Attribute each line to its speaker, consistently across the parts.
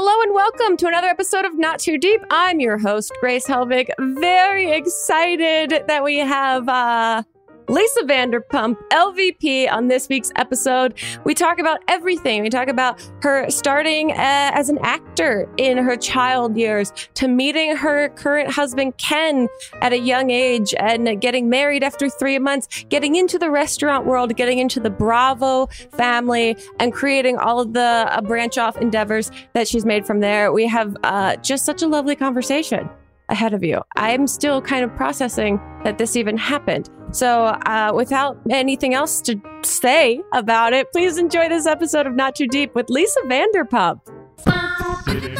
Speaker 1: Hello and welcome to another episode of Not Too Deep. I'm your host, Grace Helbig. Very excited that we have uh, Lisa Vanderpump, LVP, on this week's episode. We talk about everything. We talk about her starting uh, as an actor in her child years to meeting her current husband, Ken, at a young age and getting married after three months, getting into the restaurant world, getting into the Bravo family, and creating all of the uh, branch off endeavors that she's made from there. We have uh, just such a lovely conversation ahead of you. I'm still kind of processing that this even happened. So, uh, without anything else to say about it, please enjoy this episode of Not Too Deep with Lisa Vanderpump.
Speaker 2: Not too deep.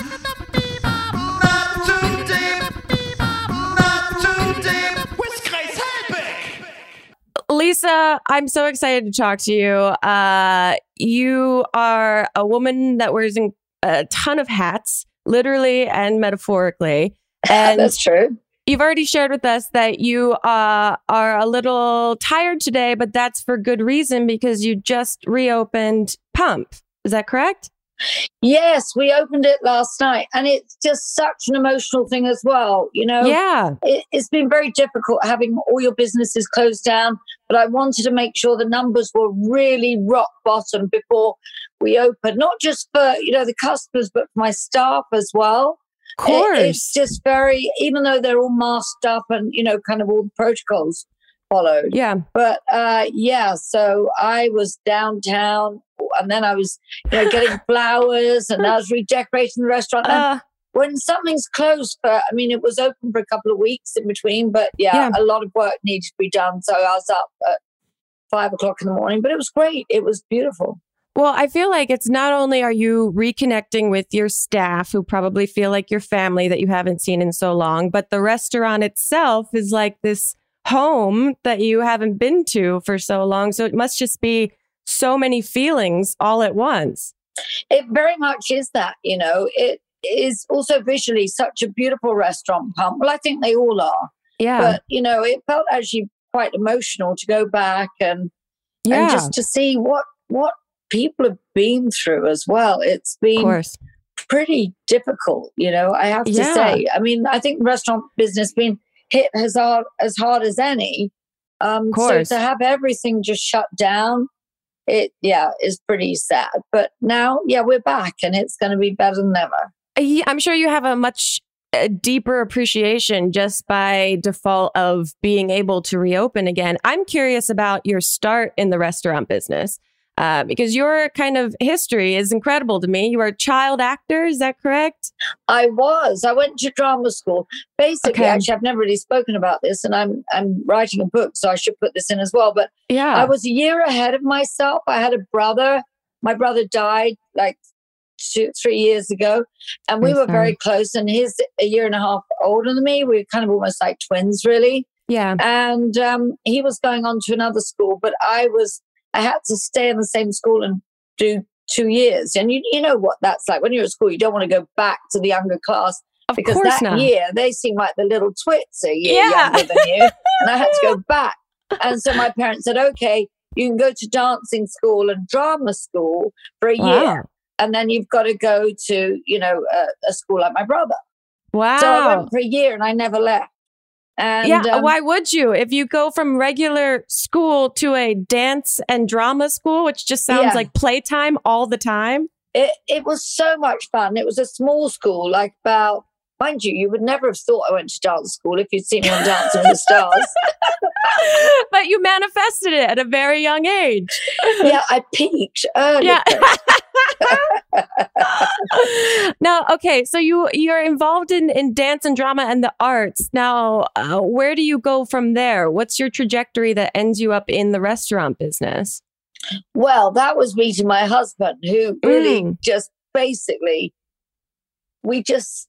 Speaker 2: Not too deep. With Grace Helbig.
Speaker 1: Lisa, I'm so excited to talk to you. Uh, you are a woman that wears a ton of hats, literally and metaphorically. And
Speaker 3: That's true.
Speaker 1: You've already shared with us that you uh, are a little tired today, but that's for good reason because you just reopened Pump. Is that correct?
Speaker 3: Yes, we opened it last night, and it's just such an emotional thing as well. You know,
Speaker 1: Yeah.
Speaker 3: it, it's been very difficult having all your businesses closed down, but I wanted to make sure the numbers were really rock bottom before we opened, not just for you know the customers, but for my staff as well.
Speaker 1: Of
Speaker 3: It- it's just very, even though they're all masked up and you know, kind of all the protocols followed.
Speaker 1: yeah.
Speaker 3: But uh, yeah, so I was downtown, and then I was, you know, getting flowers, and I was redecorating the restaurant. And
Speaker 1: Uh,
Speaker 3: when something's closed for, I mean, it was open for a couple of weeks in between, but yeah,
Speaker 1: Yeah.
Speaker 3: a lot of work needed to be done. So I was up at five o'clock in the morning, but it was great. It was beautiful.
Speaker 1: Well, I feel like it's not only are you reconnecting with your staff who probably feel like your family that you haven't seen in so long, but the restaurant itself is like this home that you haven't been to for so long. So it must just be so many feelings all at once.
Speaker 3: It very much is that, you know, it is also visually such a beautiful restaurant pump. Well, I think they all are.
Speaker 1: Yeah.
Speaker 3: but you know it felt actually quite emotional to go back and
Speaker 1: yeah.
Speaker 3: and just to see what what people have been through as well It's been pretty difficult you know i have to
Speaker 1: Yeah.
Speaker 3: say. I mean i think restaurant business been hit as hard as hard as any. Um
Speaker 1: Of
Speaker 3: so to have everything just shut down it yeah is pretty sad. But now yeah we're back and it's going to be better than ever.
Speaker 1: I'm sure you have a much uh, deeper appreciation just by default of being able to reopen again. I'm curious about your start in the restaurant business uh, because your kind of history is incredible to me. You are a child actor, is that correct?
Speaker 3: I was. I went to drama school. Basically,
Speaker 1: Okay.
Speaker 3: actually, I've never really spoken about this, and I'm I'm writing a book, so I should put this in as well. But
Speaker 1: Yeah.
Speaker 3: I was a year ahead of myself. I had a brother. My brother died like two, three years ago, and we
Speaker 1: I'm
Speaker 3: were
Speaker 1: sorry.
Speaker 3: very close. And he's a year and a half older than me. We were kind of almost like twins, really.
Speaker 1: yeah.
Speaker 3: And um, he was going on to another school, but I was I had to stay in the same school and do two years. And you you know what that's like when you're at school. You don't want to go back to the younger class
Speaker 1: Of
Speaker 3: because that
Speaker 1: not.
Speaker 3: year they seem like the little twits a year
Speaker 1: Yeah.
Speaker 3: younger than you, and I had to go back. And so my parents said, "Okay, you can go to dancing school and drama school for a
Speaker 1: Wow.
Speaker 3: year, and then you've got to go to you know a, a school like my brother."
Speaker 1: Wow.
Speaker 3: So I went for a year and I never left. And
Speaker 1: yeah,
Speaker 3: um,
Speaker 1: why would you? If you go from regular school to a dance and drama school, which just sounds
Speaker 3: Yeah.
Speaker 1: like playtime all the time.
Speaker 3: it, it was so much fun. It was a small school, like about, mind you, you would never have thought I went to dance school if you'd seen me on Dancing with the Stars.
Speaker 1: but you manifested it at a very young age.
Speaker 3: yeah, I peaked early.
Speaker 1: Yeah. now, okay, so you you're involved in in dance and drama and the arts. Now, uh, where do you go from there? What's your trajectory that ends you up in the restaurant business?
Speaker 3: Well, that was meeting my husband, who really
Speaker 1: Mm.
Speaker 3: just basically, we just,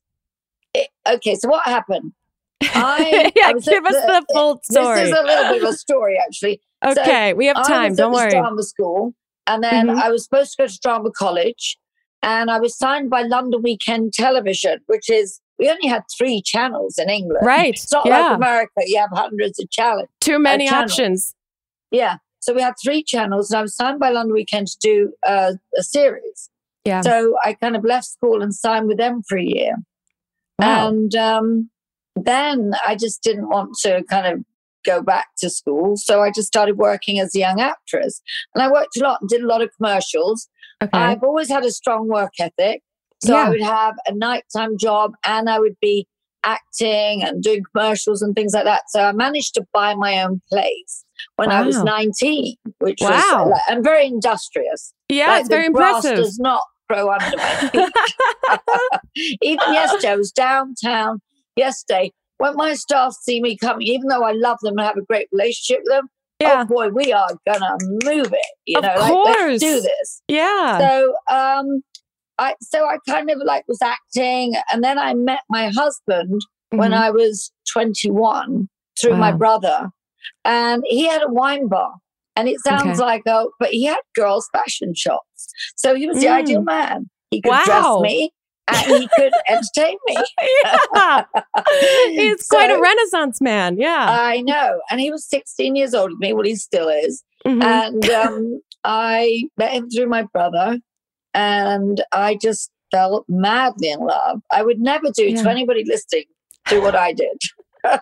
Speaker 3: it, okay, so what happened? I,
Speaker 1: yeah,
Speaker 3: I
Speaker 1: give us the full story.
Speaker 3: This is a little bit of a story, actually. so
Speaker 1: okay, we have
Speaker 3: I
Speaker 1: time.
Speaker 3: was
Speaker 1: Don't worry.
Speaker 3: drama school, and then
Speaker 1: Mhm.
Speaker 3: I was supposed to go to drama college, and I was signed by London Weekend Television, which is we only had three channels in England.
Speaker 1: Right.
Speaker 3: It's not
Speaker 1: yeah.
Speaker 3: like America; you have hundreds of channels.
Speaker 1: Too many
Speaker 3: channel.
Speaker 1: options.
Speaker 3: Yeah, so we had three channels, and I was signed by London Weekend to do uh, a series.
Speaker 1: Yeah.
Speaker 3: So I kind of left school and signed with them for a year.
Speaker 1: Wow.
Speaker 3: And um, then I just didn't want to kind of go back to school. So I just started working as a young actress. And I worked a lot and did a lot of commercials.
Speaker 1: Okay.
Speaker 3: I've always had a strong work ethic. So
Speaker 1: Yeah.
Speaker 3: I would have a nighttime job and I would be acting and doing commercials and things like that. So I managed to buy my own place when I was 19, which
Speaker 1: Wow.
Speaker 3: was like, I'm very industrious.
Speaker 1: yeah,
Speaker 3: Like,
Speaker 1: it's very impressive.
Speaker 3: does not grow under my feet. even yesterday, I was downtown yesterday. When my staff see me coming, even though I love them and have a great relationship with them,
Speaker 1: yeah.
Speaker 3: oh boy, we are gonna move it. You
Speaker 1: Of
Speaker 3: know, like let's do this.
Speaker 1: yeah.
Speaker 3: So um I so I kind of like was acting and then I met my husband when
Speaker 1: Mhm.
Speaker 3: I was 21 through my brother and he had a wine bar and it sounds
Speaker 1: Okay.
Speaker 3: like oh but he had girls fashion shops. So he was the ideal man. He could dress
Speaker 1: Mm.
Speaker 3: Me he could entertain me.
Speaker 1: yeah. He's quite a renaissance man. Yeah.
Speaker 3: I know. And he was 16 years older than me. Well, he still is.
Speaker 1: Mhm.
Speaker 3: and um, I met him through my brother, and I just fell madly in love. I would never do
Speaker 1: Yeah.
Speaker 3: to anybody listening, do what I did. Don't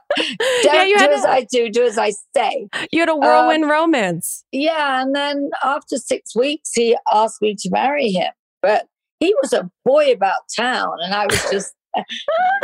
Speaker 1: yeah, you
Speaker 3: do
Speaker 1: had,
Speaker 3: as
Speaker 1: a,
Speaker 3: I do, do as I say.
Speaker 1: you had a whirlwind romance.
Speaker 3: Yeah, and then after six weeks, he asked me to marry him, but he was a boy about town, and I was just.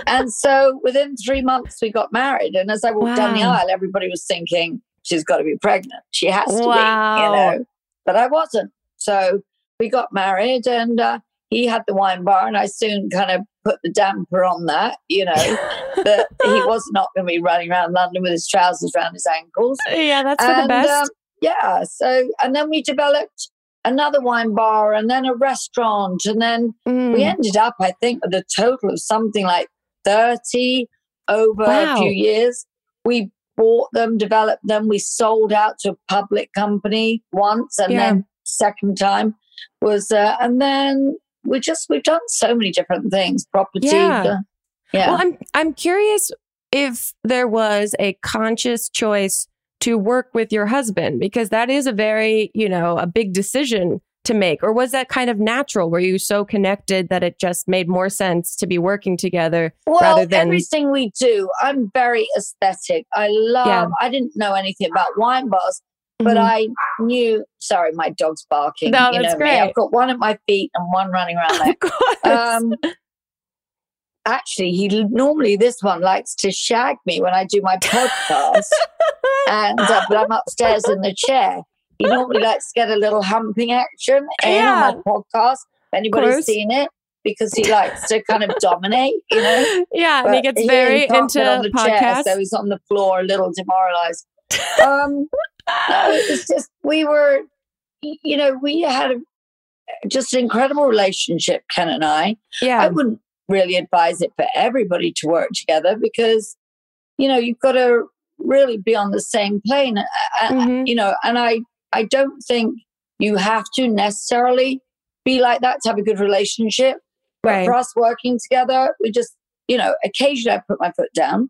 Speaker 3: and so within three months, we got married. And as I walked down the aisle, everybody was thinking, she's got to be pregnant. She has to
Speaker 1: Wow.
Speaker 3: be, you know. But I wasn't. So we got married, and uh, he had the wine bar, and I soon kind of put the damper on that, you know, that he was not going to be running around London with his trousers around his ankles.
Speaker 1: yeah, that's for the best.
Speaker 3: um, yeah. So, and then we developed another wine bar and then a restaurant. And then
Speaker 1: Mm.
Speaker 3: we ended up, I think, with a total of something like 30 over
Speaker 1: Wow.
Speaker 3: a few years. We bought them, developed them. We sold out to a public company once. And
Speaker 1: Yeah.
Speaker 3: then second time was, uh, and then we just, we've done so many different things, property.
Speaker 1: Yeah.
Speaker 3: uh, yeah.
Speaker 1: Well, I'm I'm curious if there was a conscious choice to work with your husband because that is a very, you know, a big decision to make or was that kind of natural were you so connected that it just made more sense to be working together
Speaker 3: Well,
Speaker 1: rather than-
Speaker 3: everything we do, I'm very aesthetic. I love.
Speaker 1: Yeah.
Speaker 3: I didn't know anything about wine bars, but
Speaker 1: Mhm.
Speaker 3: I knew. Sorry, my dog's barking.
Speaker 1: No,
Speaker 3: you
Speaker 1: that's
Speaker 3: know me.
Speaker 1: great.
Speaker 3: I've got one at my feet and one running around there. um, actually, he normally this one likes to shag me when I do my podcast, and uh, but I'm upstairs in the chair. He normally likes to get a little humping action in
Speaker 1: Yeah.
Speaker 3: on my podcast. If anybody's seen it, because he likes to kind of dominate, you know.
Speaker 1: yeah and he
Speaker 3: But
Speaker 1: gets very
Speaker 3: can't
Speaker 1: into
Speaker 3: on the chair, so he's on the floor, a little demoralized. um, no, it's just we were, you know, we had a, just an incredible relationship, Ken and I.
Speaker 1: yeah
Speaker 3: I wouldn't really advise it for everybody to work together because, you know, you've got to really be on the same plane. Uh, uh,
Speaker 1: Mhm.
Speaker 3: You know, and I, I don't think you have to necessarily be like that to have a good relationship. But
Speaker 1: right
Speaker 3: for us working together, we just, you know, occasionally I put my foot down.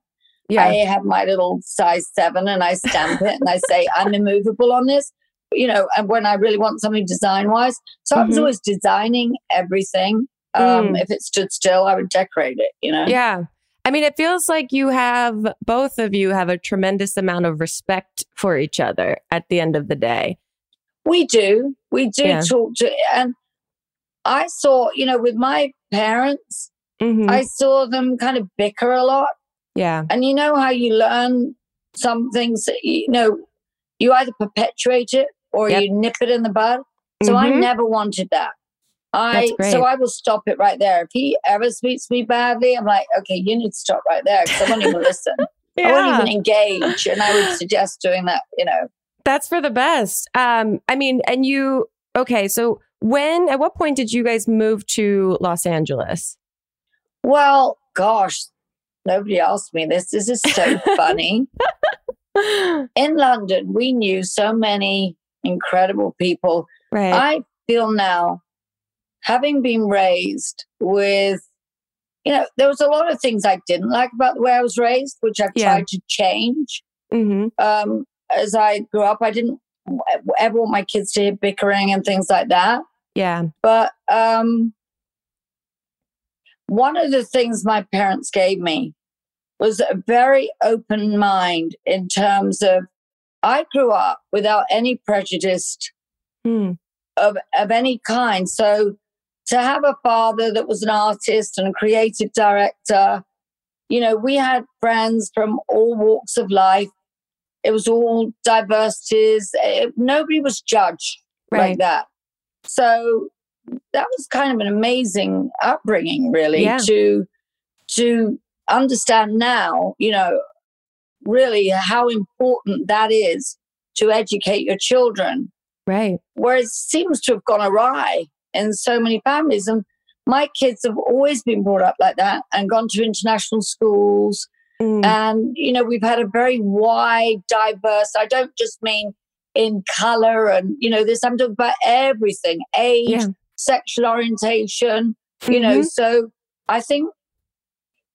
Speaker 1: yeah
Speaker 3: I have my little size seven and I stamp it and I say, I'm immovable on this, you know, and when I really want something design wise. So I was always designing everything. Um, If it stood still, I would decorate it, you know?
Speaker 1: Yeah. I mean, it feels like you have, both of you have a tremendous amount of respect for each other at the end of the day.
Speaker 3: We do. We do
Speaker 1: Yeah.
Speaker 3: talk to, and I saw, you know, with my parents,
Speaker 1: Mhm.
Speaker 3: I saw them kind of bicker a lot.
Speaker 1: yeah.
Speaker 3: And you know how you learn some things that, you know, you either perpetuate it or
Speaker 1: Yep.
Speaker 3: you nip it in the bud. So I
Speaker 1: Mhm.
Speaker 3: never wanted that. I so I will stop it right there. If he ever speaks to me badly, I'm like, okay, you need to stop right there because I won't even listen. I won't even engage. And I would suggest doing that, you know.
Speaker 1: That's for the best. Um, I mean, and you, okay. So when, at what point did you guys move to Los Angeles?
Speaker 3: Well, gosh, nobody asked me this. This is so funny. In London, we knew so many incredible people.
Speaker 1: right.
Speaker 3: I feel now, having been raised with, you know, there was a lot of things I didn't like about the way I was raised, which I've
Speaker 1: Yeah.
Speaker 3: tried to change.
Speaker 1: hmm
Speaker 3: Um, as I grew up, I didn't ever want my kids to hear bickering and things like that.
Speaker 1: Yeah.
Speaker 3: But um, one of the things my parents gave me was a very open mind in terms of I grew up without any prejudice
Speaker 1: Hmm.
Speaker 3: of, of any kind. So to have a father that was an artist and a creative director, you know, we had friends from all walks of life. It was all diversities. It, nobody was judged like that. So that was kind of an amazing upbringing, really,
Speaker 1: Yeah.
Speaker 3: to to understand now, you know, really how important that is to educate your children
Speaker 1: Right.
Speaker 3: where it seems to have gone awry in so many families. And my kids have always been brought up like that and gone to international schools.
Speaker 1: Mm.
Speaker 3: And, you know, we've had a very wide, diverse, I don't just mean in color and, you know, this, I'm talking about everything age,
Speaker 1: Yeah.
Speaker 3: sexual orientation, you know.
Speaker 1: Mhm.
Speaker 3: So I think,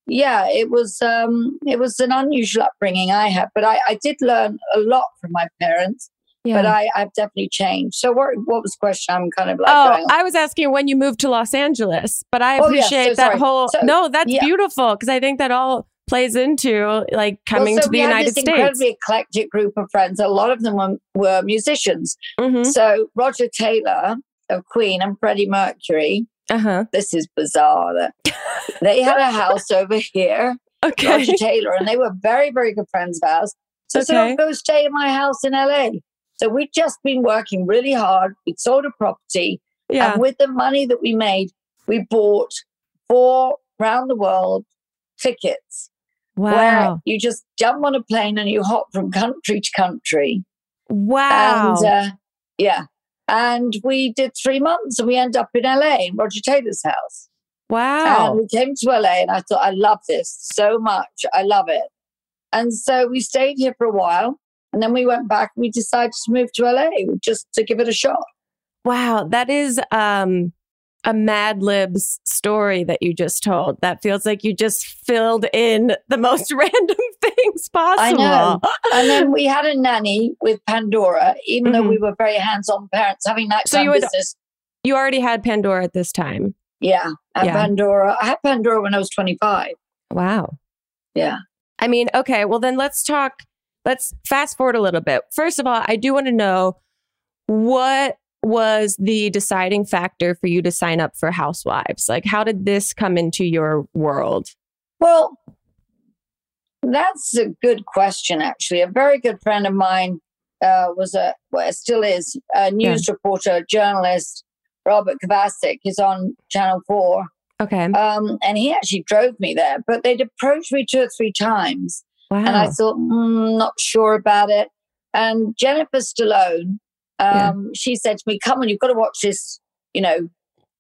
Speaker 3: yeah, it was um it was an unusual upbringing I had, but I, I did learn a lot from my parents
Speaker 1: yeah.
Speaker 3: but I, I've definitely changed. So what, what was the question? I'm kind of like
Speaker 1: Oh. I was asking when you moved to Los Angeles, but I
Speaker 3: Oh, yeah,
Speaker 1: appreciate
Speaker 3: so
Speaker 1: that whole.
Speaker 3: So,
Speaker 1: no, that's
Speaker 3: yeah.
Speaker 1: beautiful because I think that all plays into like coming
Speaker 3: well, so
Speaker 1: to the United
Speaker 3: this
Speaker 1: States.
Speaker 3: incredibly eclectic group of friends. A lot of them were, were musicians.
Speaker 1: hmm
Speaker 3: So Roger Taylor of Queen and Freddie Mercury.
Speaker 1: Uh huh.
Speaker 3: This is bizarre. That they had a house over here,
Speaker 1: Okay.
Speaker 3: Roger Taylor, and they were very, very good friends of ours. So, so
Speaker 1: Okay.
Speaker 3: go stay in my house in LA. So we've just been working really hard. We'd sold a property.
Speaker 1: Yeah.
Speaker 3: And with the money that we made, we bought four round the world tickets
Speaker 1: Wow.
Speaker 3: where you just jump on a plane and you hop from country to country.
Speaker 1: Wow.
Speaker 3: And uh, yeah. And we did three months and we end up in LA in Roger Taylor's house.
Speaker 1: wow.
Speaker 3: And we came to LA and I thought, I love this so much. I love it. And so we stayed here for a while. And then we went back. We decided to move to LA just to give it a shot.
Speaker 1: Wow, that is um a Mad Libs story that you just told. That feels like you just filled in the most random things possible.
Speaker 3: I know. and then we had a nanny with Pandora, even though we were very hands-on parents, having that
Speaker 1: Mm-hmm. So you would- You already had Pandora at this time.
Speaker 3: Yeah, at
Speaker 1: Yeah.
Speaker 3: Pandora. I had Pandora when I was 25.
Speaker 1: Wow.
Speaker 3: Yeah.
Speaker 1: I mean, okay, well then let's talk let's fast forward a little bit. First of all, I do want to know what was the deciding factor for you to sign up for Housewives? Like how did this come into your world?
Speaker 3: Well, that's a good question, actually. A very good friend of mine uh, was a, well, still is, a news reporter, journalist, Robert Kovacic. He's on Channel 4.
Speaker 1: Okay.
Speaker 3: Um, and he actually drove me there, but they'd approached me two or three times.
Speaker 1: Wow.
Speaker 3: And I thought, mm, not sure about it. And Jennifer Stallone, um,
Speaker 1: Yeah.
Speaker 3: she said to me, come on, you've got to watch this, you know,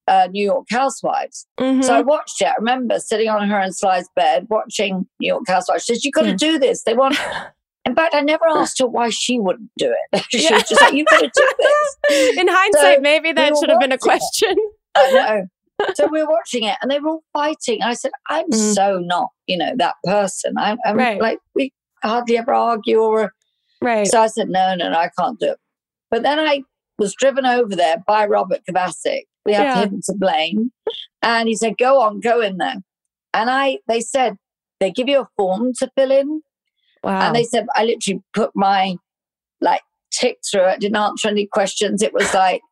Speaker 3: uh, New York Housewives.
Speaker 1: Mhm.
Speaker 3: So I watched it. I remember sitting on her and Sly's bed watching New York Housewives. She says, You've got to
Speaker 1: Yeah.
Speaker 3: do this." They want. In fact, I never asked her why she wouldn't do it. she
Speaker 1: Yeah.
Speaker 3: was just like, You've got to do this."
Speaker 1: In hindsight,
Speaker 3: So
Speaker 1: maybe that
Speaker 3: we
Speaker 1: should have been a question.
Speaker 3: I know. So we were watching it, and they were all fighting. I said, "I'm
Speaker 1: Mm.
Speaker 3: so not, you know, that person. I, I'm
Speaker 1: Right.
Speaker 3: like we hardly ever argue or."
Speaker 1: Right.
Speaker 3: So I said, "No, no, no, I can't do it." But then I was driven over there by Robert Kovacic. We have
Speaker 1: Yeah.
Speaker 3: him to blame, and he said, "Go on, go in there." And I, they said they give you a form to fill in,
Speaker 1: wow.
Speaker 3: and they said I literally put my like tick through it. Didn't answer any questions. It was like.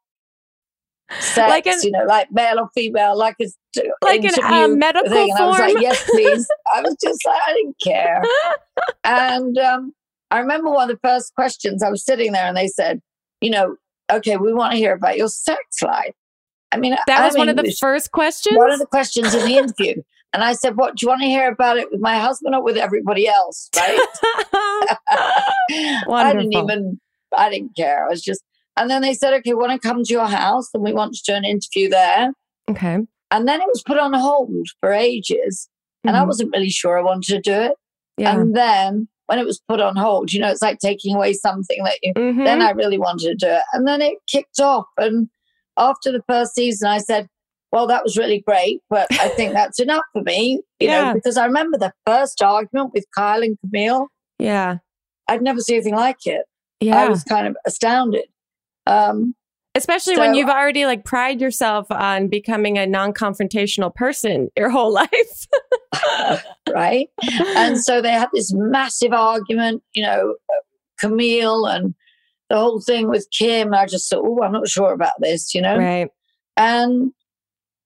Speaker 3: Sex,
Speaker 1: Like an-
Speaker 3: you know, like male or female, like a
Speaker 1: like an uh, medical
Speaker 3: thing. And I was like, yes, please. I was just like, I didn't care. And um, I remember one of the first questions, I was sitting there and they said, you know, okay, we want to hear about your sex life. I mean,
Speaker 1: that was one
Speaker 3: mean,
Speaker 1: of the first questions.
Speaker 3: one of the questions in the interview. And I said, what, do you want to hear about it with my husband or with everybody else? Right. I didn't even, I didn't care. I was just, and then they said, okay, we want to come to your house and we want to do an interview there.
Speaker 1: okay.
Speaker 3: And then it was put on hold for ages. And I
Speaker 1: Mhm.
Speaker 3: wasn't really sure I wanted to do it.
Speaker 1: yeah.
Speaker 3: And then when it was put on hold, you know, it's like taking away something that you,
Speaker 1: Mhm.
Speaker 3: then I really wanted to do it. And then it kicked off. And after the first season, I said, well, that was really great, but I think that's enough for me, you
Speaker 1: Yeah.
Speaker 3: know, because I remember the first argument with Kyle and Camille.
Speaker 1: yeah.
Speaker 3: I'd never seen anything like it.
Speaker 1: Yeah.
Speaker 3: I was kind of astounded. Um,
Speaker 1: Especially when you've already like pride yourself on becoming a non-confrontational person your whole life.
Speaker 3: right? and so they had this massive argument, you know, Camille and the whole thing with Kim. I just thought, oh, I'm not sure about this, you know?
Speaker 1: right.
Speaker 3: And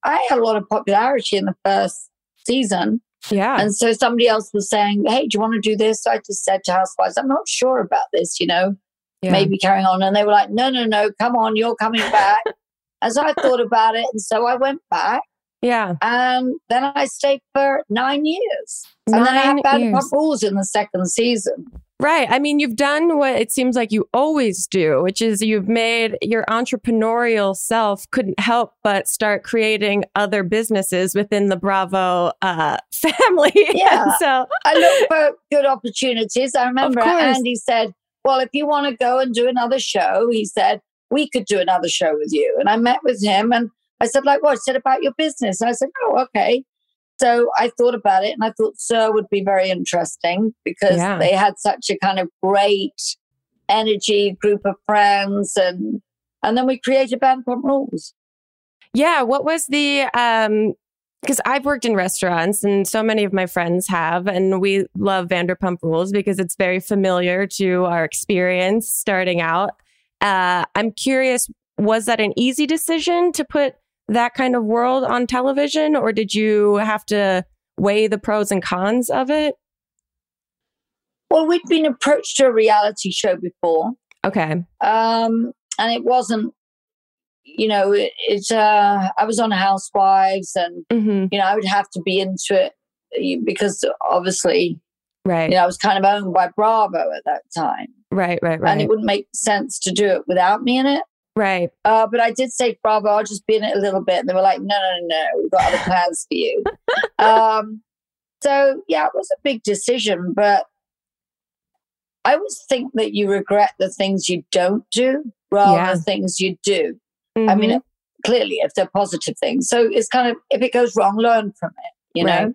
Speaker 3: I had a lot of popularity in the first season.
Speaker 1: Yeah.
Speaker 3: And so somebody else was saying, hey, do you want to do this? I just said to Housewives, I'm not sure about this, you know,
Speaker 1: yeah.
Speaker 3: maybe carrying on. And they were like, no, no, no, come on, you're coming back. As I thought about it. And so I went back.
Speaker 1: Yeah.
Speaker 3: And then I stayed for nine years. And then I had Bad
Speaker 1: years.
Speaker 3: Rules in the second season.
Speaker 1: Right. I mean, you've done what it seems like you always do, which is you've made your entrepreneurial self couldn't help but start creating other businesses within the Bravo uh, family.
Speaker 3: Yeah.
Speaker 1: So,
Speaker 3: I look for good opportunities. I remember. Andy said, Well, if you want to go and do another show, he said, we could do another show with you. And I met with him and I said, like what? He said about your business. And I said, Oh, okay. So I thought about it and I thought SUR would be very interesting because
Speaker 1: Yeah.
Speaker 3: they had such a kind of great energy group of friends and and then we created Vanderpump Rules.
Speaker 1: yeah, what was the, um, because I've worked in restaurants and so many of my friends have, and we love Vanderpump Rules because it's very familiar to our experience starting out. Uh, I'm curious, was that an easy decision to put that kind of world on television, or did you have to weigh the pros and cons of it?
Speaker 3: Well, we'd been approached to a reality show before.
Speaker 1: Okay.
Speaker 3: um, and it wasn't you know it, it uh, i was on housewives and
Speaker 1: hmm
Speaker 3: you know i would have to be into it uh, because obviously
Speaker 1: Right.
Speaker 3: you know i was kind of owned by bravo at that time
Speaker 1: Right. Right. Right, and
Speaker 3: it wouldn't make sense to do it without me in it
Speaker 1: Right.
Speaker 3: uh, but i did say bravo i'll just be in it a little bit and they were like no no no no we've got other plans for you um, so yeah it was a big decision but i always think that you regret the things you don't do rather
Speaker 1: Yeah.
Speaker 3: than things you do I mean,
Speaker 1: Mhm.
Speaker 3: clearly, if they're positive things. So it's kind of, if it goes wrong, learn from it, you know?
Speaker 1: Right.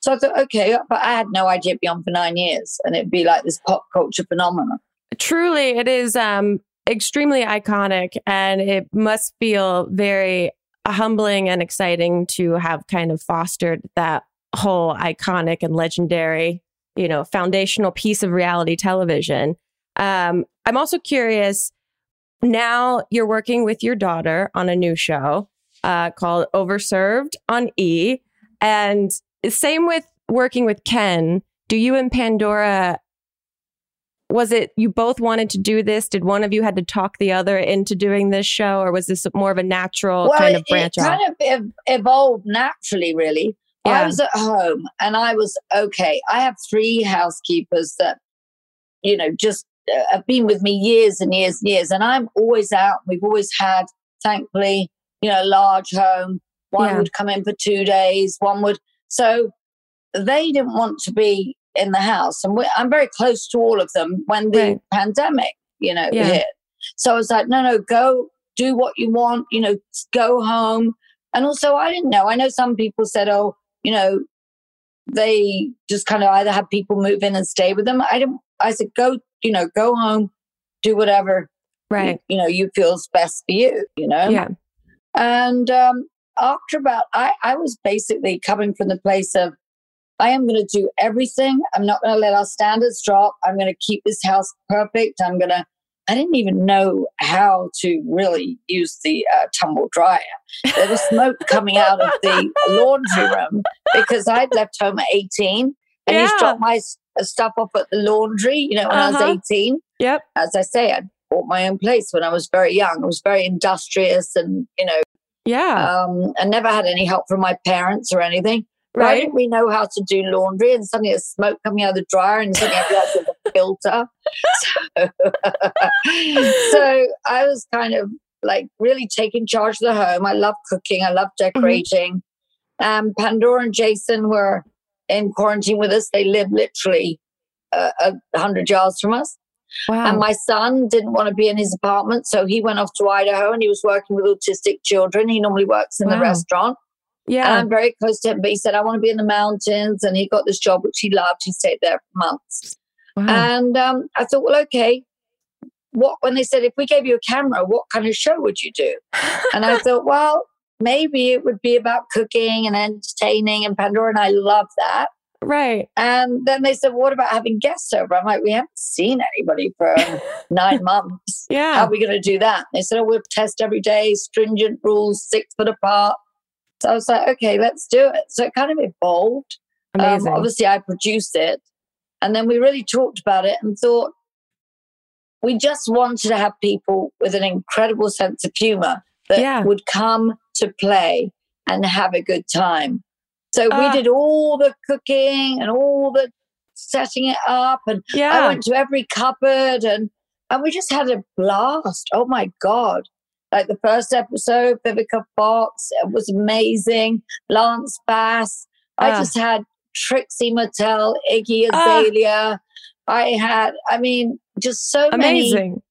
Speaker 3: So I thought, okay, but I had no idea it'd be on for nine years and it'd be like this pop culture phenomenon.
Speaker 1: truly it is um extremely iconic and it must feel very humbling and exciting to have kind of fostered that whole iconic and legendary you know foundational piece of reality television um i'm also curious now you're working with your daughter on a new show uh, called overserved on e and same with working with ken do you and pandora was it you both wanted to do this? Did one of you had to talk the other into doing this show, or was this more of a natural kind of
Speaker 3: it,
Speaker 1: branch
Speaker 3: it
Speaker 1: off?
Speaker 3: kind of ev- evolved naturally, really. I was at home and I was okay. I have three housekeepers that, you know, just have been with me years and years and years. And I'm always out. We've always had, thankfully, you know, a large home. One
Speaker 1: Yeah.
Speaker 3: would come in for two days, one would. So they didn't want to be in the house. And I'm very close to all of them when the
Speaker 1: Right.
Speaker 3: pandemic, you know,
Speaker 1: Yeah.
Speaker 3: hit. So I was like, no, no, go do what you want, you know, go home. And also, I didn't know. I know some people said, oh, you know, they just kind of either have people move in and stay with them. I didn't, I said, go, you know, go home, do whatever,
Speaker 1: right.
Speaker 3: you know, you feels best for you, you know?
Speaker 1: Yeah.
Speaker 3: And um, after about, I, I was basically coming from the place of, I am going to do everything. I'm not going to let our standards drop. I'm going to keep this house perfect. I'm going to, I didn't even know how to really use the uh, tumble dryer. There was smoke coming out of the laundry room because I'd left home at 18 and used to
Speaker 1: Yeah.
Speaker 3: drop my stuff off at the laundry, you know, when I
Speaker 1: Uh-huh.
Speaker 3: was 18
Speaker 1: Yep.
Speaker 3: as I say, I bought my own place when I was very young. I was very industrious and, you know,
Speaker 1: Yeah.
Speaker 3: um, I never had any help from my parents or anything. I
Speaker 1: right.
Speaker 3: didn't really know how to do laundry, and suddenly there's smoke coming out of the dryer, and suddenly I realized there's a filter. So, so I was kind of like really taking charge of the home. I love cooking, I love decorating. Um, Pandora and Jason were in quarantine with us. They live literally uh, a hundred yards from us.
Speaker 1: Wow.
Speaker 3: And my son didn't want to be in his apartment, so he went off to Idaho and he was working with autistic children. He normally works in the
Speaker 1: Wow.
Speaker 3: restaurant. And
Speaker 1: yeah.
Speaker 3: I'm very close to him, but he said, I want to be in the mountains. And he got this job, which he loved. He stayed there for months.
Speaker 1: Wow.
Speaker 3: And um, I thought, well, okay, what when they said if we gave you a camera, what kind of show would you do? And I thought, well, maybe it would be about cooking and entertaining and Pandora, and I love that.
Speaker 1: right.
Speaker 3: And then they said, what about having guests over? I'm like, we haven't seen anybody for nine months.
Speaker 1: Yeah.
Speaker 3: How are we going to do that? They said, oh, we'll test every day, stringent rules, six foot apart. So I was like, okay, let's do it. So it kind of evolved. Um,
Speaker 1: Amazing.
Speaker 3: obviously, I produced it. And then we really talked about it and thought we just wanted to have people with an incredible sense of humor that
Speaker 1: Yeah.
Speaker 3: would come to play and have a good time. So we
Speaker 1: Ah.
Speaker 3: did all the cooking and all the setting it up. And I went to every cupboard and, and we just had a blast. Oh my God. Like the first episode, Vivica Fox, it was amazing. Lance Bass. I
Speaker 1: Ah.
Speaker 3: just had Trixie Mattel, Iggy
Speaker 1: Ah.
Speaker 3: Azalea. I had, I mean, just so many
Speaker 1: Amazing.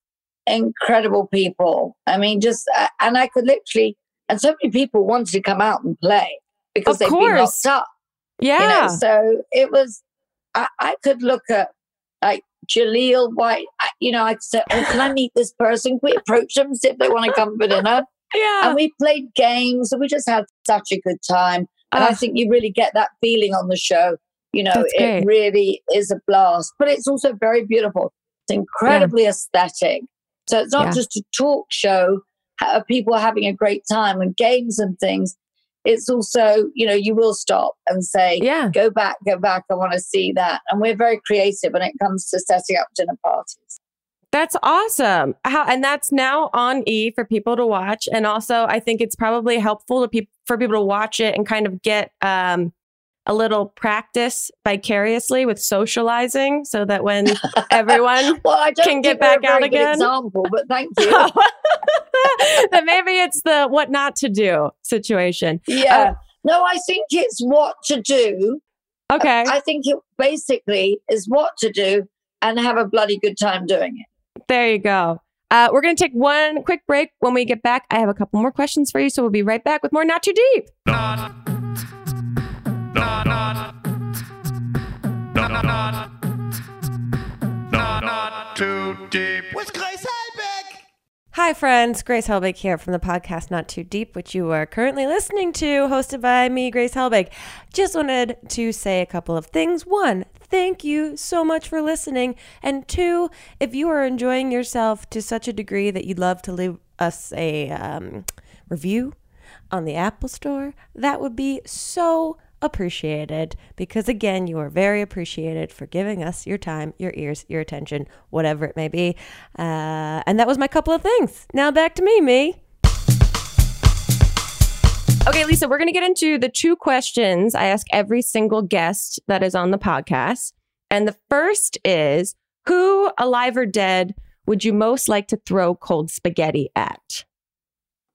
Speaker 3: incredible people. I mean, just, uh, and I could literally, and so many people wanted to come out and play because
Speaker 1: Of
Speaker 3: they've been locked up
Speaker 1: Yeah.
Speaker 3: you know? So it was I, I could look at like Jaleel White I, you know I could say oh can I meet this person? Can we approach them see if they want to come for dinner?
Speaker 1: Yeah.
Speaker 3: and we played games and we just had such a good time. And I
Speaker 1: Ah,
Speaker 3: think you really get that feeling on the show you know? It
Speaker 1: great.
Speaker 3: really is a blast but it's also very beautiful. It's incredibly aesthetic. So it's not
Speaker 1: Yeah.
Speaker 3: just a talk show people having a great time and games and things it's also you know you will stop and say
Speaker 1: yeah.
Speaker 3: go back, go back. I want to see that. And we're very creative when it comes to setting up dinner parties.
Speaker 1: That's awesome. How and that's now on E for people to watch. And also, I think it's probably helpful to people for people to watch it and kind of get um, a little practice vicariously with socializing, so that when everyone
Speaker 3: Well, I
Speaker 1: Can get back out again?
Speaker 3: example, but thank you.
Speaker 1: that maybe it's the what not to do situation.
Speaker 3: yeah. no, I think it's what to do.
Speaker 1: Okay,
Speaker 3: I think it basically is what to do and have a bloody good time doing it.
Speaker 1: there you go. Uh, we're going to take one quick break. When we get back, I have a couple more questions for you. So we'll be right back with more Not Too Deep.
Speaker 2: Not,
Speaker 1: Hi, friends. Grace Helbig here from the podcast Not Too Deep, which you are currently listening to, hosted by me, Grace Helbig. Just wanted to say a couple of things. One, thank you so much for listening. And two, if you are enjoying yourself to such a degree that you'd love to leave us a um, review on the Apple Store, that would be so appreciated because again you are very appreciated for giving us your time your ears your attention whatever it may be. Uh, and that was my couple of things. Now back to me me. Okay lisa we're going to get into the two questions i ask every single guest that is on the podcast. And the first is who alive or dead would you most like to throw cold spaghetti at?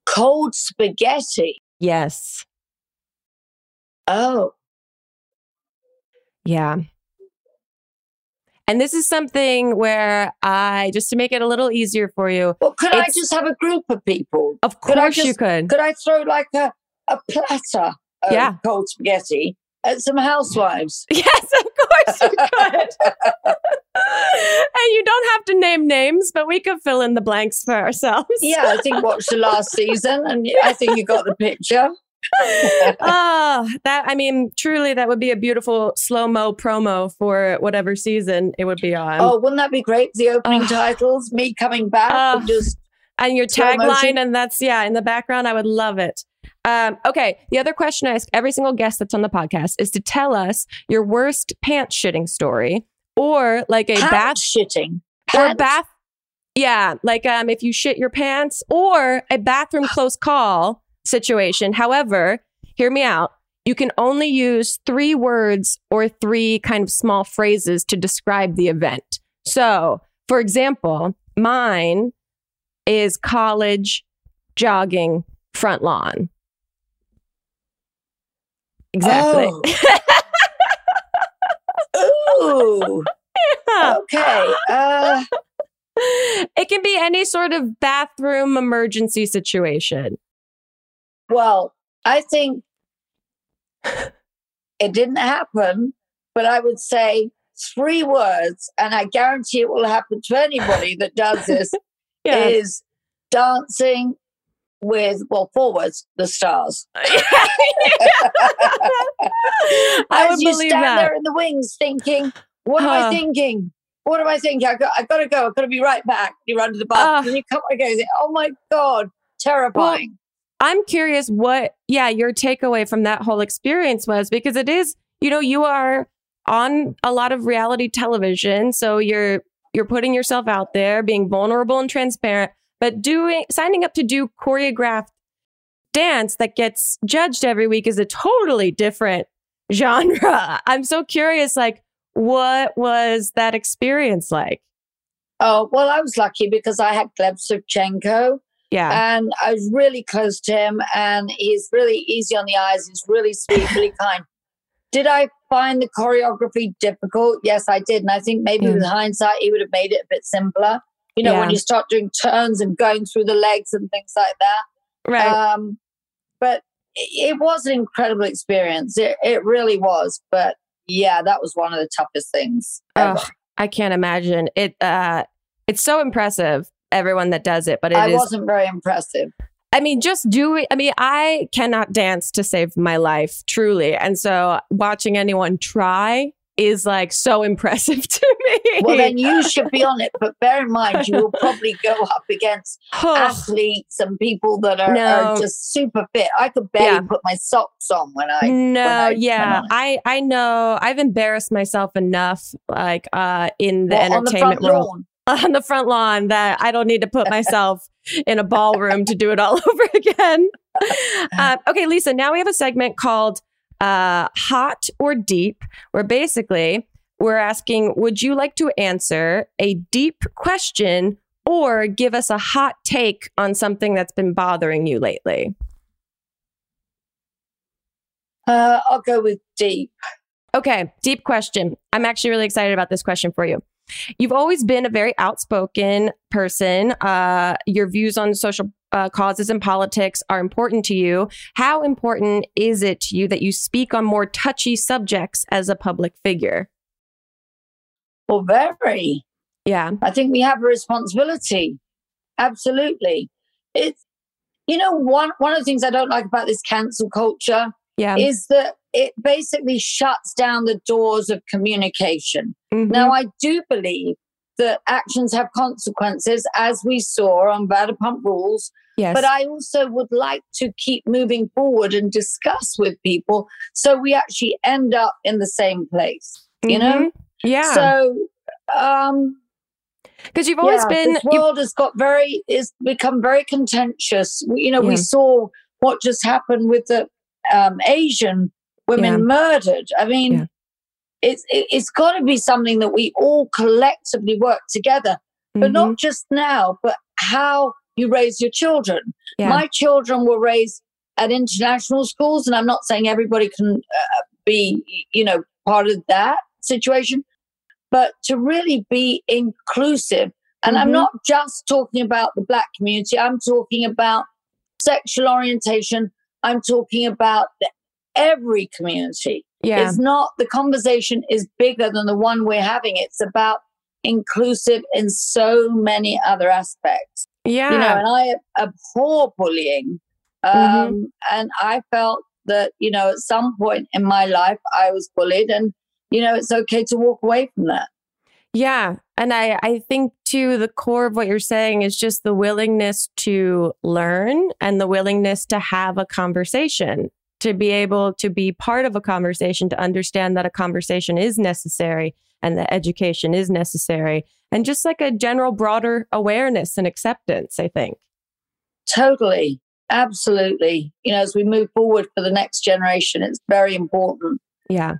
Speaker 3: Cold spaghetti.
Speaker 1: yes
Speaker 3: Oh,
Speaker 1: Yeah. And this is something where I, just to make it a little easier for you,
Speaker 3: well, could I just have a group of people?
Speaker 1: of
Speaker 3: Could I
Speaker 1: course you could.
Speaker 3: Could I throw like a, a platter of
Speaker 1: Yeah.
Speaker 3: cold spaghetti at some housewives?
Speaker 1: Yes, of course you could. and you don't have to name names, but we could fill in the blanks for ourselves.
Speaker 3: Yeah, I think watch the last season, and I think you got the picture.
Speaker 1: Oh, that I mean, truly, that would be a beautiful slow mo promo for whatever season it would be on.
Speaker 3: oh, wouldn't that be great? The opening
Speaker 1: Ugh.
Speaker 3: titles, me coming back,
Speaker 1: Ugh.
Speaker 3: and just
Speaker 1: and your tagline, and that's yeah, in the background. I would love it. Um, okay, the other question I ask every single guest that's on the podcast is to tell us your worst pants shitting story, or like a
Speaker 3: pants
Speaker 1: bath
Speaker 3: shitting.
Speaker 1: or bath. Yeah, like um, if you shit your pants, or a bathroom close call situation. However, hear me out. You can only use three words or three kind of small phrases to describe the event. So, for example, mine is college jogging front lawn. Exactly.
Speaker 3: Oh. Ooh. Okay. Uh,
Speaker 1: it can be any sort of bathroom emergency situation.
Speaker 3: Well, I think it didn't happen, but I would say three words, and I guarantee it will happen to anybody that does this, is dancing with, well, forwards the stars.
Speaker 1: I would
Speaker 3: you
Speaker 1: believe
Speaker 3: stand
Speaker 1: that.
Speaker 3: there in the wings thinking, what am I thinking? What am I thinking? I got, I got to go. I've got to be right back. You run to the
Speaker 1: bus.
Speaker 3: bathroom. Ah. and you come again. Oh my God, terrifying.
Speaker 1: I'm curious what, yeah, your takeaway from that whole experience was because it is, you know, you are on a lot of reality television, so you're you're putting yourself out there, being vulnerable and transparent, but doing signing up to do choreographed dance that gets judged every week is a totally different genre. I'm so curious, like, what was that experience like?
Speaker 3: oh, well, I was lucky because I had Gleb Savchenko
Speaker 1: Yeah.
Speaker 3: and I was really close to him and he's really easy on the eyes. He's really sweet, really kind. Did I find the choreography difficult? Yes, I did. And I think maybe
Speaker 1: Yeah.
Speaker 3: with hindsight, he would have made it a bit simpler. You know, when you start doing turns and going through the legs and things like that.
Speaker 1: right.
Speaker 3: Um, but it, was an incredible experience. It, it really was. But yeah, that was one of the toughest things. ever.
Speaker 1: Ugh, I can't imagine it. Uh, it's so impressive, everyone that does it, but it is.
Speaker 3: I wasn't very impressive.
Speaker 1: I mean, just doing. I mean, I cannot dance to save my life, truly, and so watching anyone try is like so impressive to me.
Speaker 3: Well, then you should be on it. But bear in mind, you will probably go up against athletes and people that are,
Speaker 1: No.
Speaker 3: are just super fit. I could barely
Speaker 1: Yeah.
Speaker 3: put my socks on when I.
Speaker 1: no,
Speaker 3: I
Speaker 1: yeah, I I know. I've embarrassed myself enough, like uh, in the
Speaker 3: Well, the
Speaker 1: entertainment
Speaker 3: front
Speaker 1: world.
Speaker 3: lawn.
Speaker 1: On the front lawn that I don't need to put myself in a ballroom to do it all over again. Uh, okay, Lisa, now we have a segment called uh, Hot or Deep, where basically we're asking Would you like to answer a deep question or give us a hot take on something that's been bothering you lately?
Speaker 3: Uh, I'll go with deep.
Speaker 1: Okay, deep question. I'm actually really excited about this question for you. You've always been a very outspoken person. Uh, your views on social uh, causes and politics are important to you. How important is it to you that you speak on more touchy subjects as a public figure?
Speaker 3: Well, very.
Speaker 1: Yeah.
Speaker 3: I think we have a responsibility. Absolutely. It's, you know, one, one of the things I don't like about this cancel culture
Speaker 1: Yeah.
Speaker 3: is that it basically shuts down the doors of communication.
Speaker 1: Mhm.
Speaker 3: Now, I do believe that actions have consequences, as we saw on Vanderpump Rules.
Speaker 1: yes.
Speaker 3: But I also would like to keep moving forward and discuss with people so we actually end up in the same place. You know?
Speaker 1: Mhm. Yeah.
Speaker 3: So, um,
Speaker 1: Because you've always
Speaker 3: yeah,
Speaker 1: been.
Speaker 3: this world has got very is become very contentious. We- You know,
Speaker 1: Yeah.
Speaker 3: we saw what just happened with the um, Asian women
Speaker 1: Yeah.
Speaker 3: murdered. I mean,
Speaker 1: Yeah.
Speaker 3: it's it, it's got to be something that we all collectively work together, but
Speaker 1: Mhm.
Speaker 3: not just now, but how you raise your children.
Speaker 1: Yeah.
Speaker 3: My children were raised at international schools, and I'm not saying everybody can uh, be, you know, part of that situation, but to really be inclusive. And I'm
Speaker 1: Mhm.
Speaker 3: not just talking about the Black community, I'm talking about sexual orientation, I'm talking about the, every community.
Speaker 1: yeah.
Speaker 3: It's not, the conversation is bigger than the one we're having. It's about inclusive in so many other aspects
Speaker 1: yeah.
Speaker 3: you know, and I abhor bullying. Um,
Speaker 1: Mhm.
Speaker 3: And I felt that, you know, at some point in my life, I was bullied, and, you know, it's okay to walk away from that.
Speaker 1: Yeah. And I, I think too, the core of what you're saying is just the willingness to learn and the willingness to have a conversation, to be able to be part of a conversation, to understand that a conversation is necessary and that education is necessary. And just like a general broader awareness and acceptance, I think.
Speaker 3: Totally. Absolutely. You know, as we move forward for the next generation, it's very important.
Speaker 1: Yeah.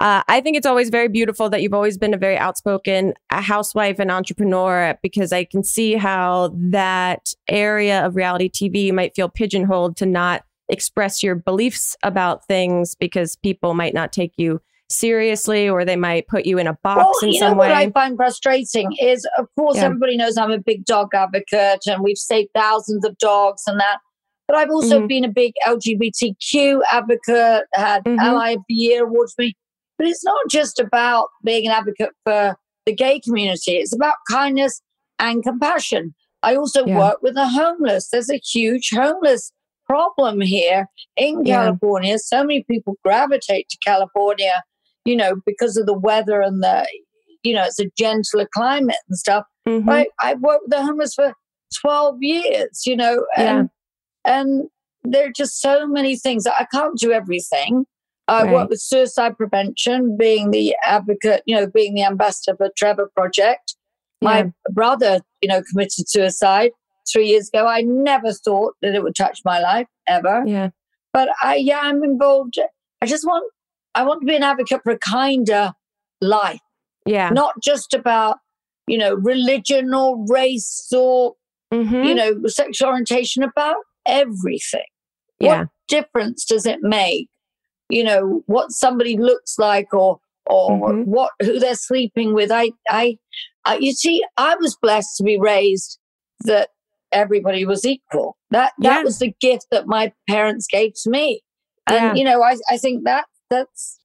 Speaker 1: Uh, I think it's always very beautiful that you've always been a very outspoken a housewife and entrepreneur because I can see how that area of reality TV you might feel pigeonholed to not express your beliefs about things because people might not take you seriously or they might put you in a box
Speaker 3: Well,
Speaker 1: in
Speaker 3: you know
Speaker 1: some
Speaker 3: what. I find frustrating is, of course,
Speaker 1: Yeah.
Speaker 3: everybody knows I'm a big dog advocate and we've saved thousands of dogs and that. But I've also
Speaker 1: Mhm.
Speaker 3: been a big LGBTQ advocate, had
Speaker 1: Mhm.
Speaker 3: Ally of the Year awards for me. But it's not just about being an advocate for the gay community, it's about kindness and compassion. I also
Speaker 1: Yeah.
Speaker 3: work with the homeless. There's a huge homeless problem here in
Speaker 1: Yeah.
Speaker 3: California. So many people gravitate to California, you know, because of the weather and the, you know, it's a gentler climate and stuff.
Speaker 1: Mhm.
Speaker 3: I, I've worked with the homeless for 12 years, you know, and, and there are just so many things. I can't do everything. I
Speaker 1: Right.
Speaker 3: work with suicide prevention, being the advocate, you know, being the ambassador for Trevor Project. My
Speaker 1: Yeah.
Speaker 3: brother, you know, committed suicide three years ago. I never thought that it would touch my life ever.
Speaker 1: Yeah.
Speaker 3: But I, yeah, I'm involved. I just want, I want to be an advocate for a kinder life
Speaker 1: Yeah.
Speaker 3: not just about you know religion or race or
Speaker 1: Mhm.
Speaker 3: you know sexual orientation about everything
Speaker 1: yeah.
Speaker 3: what difference does it make you know what somebody looks like or or
Speaker 1: Mhm.
Speaker 3: what who they're sleeping with I, I i you see i was blessed to be raised that everybody was equal that that
Speaker 1: Yeah.
Speaker 3: was the gift that my parents gave to me and
Speaker 1: Yeah.
Speaker 3: you know i i think that that's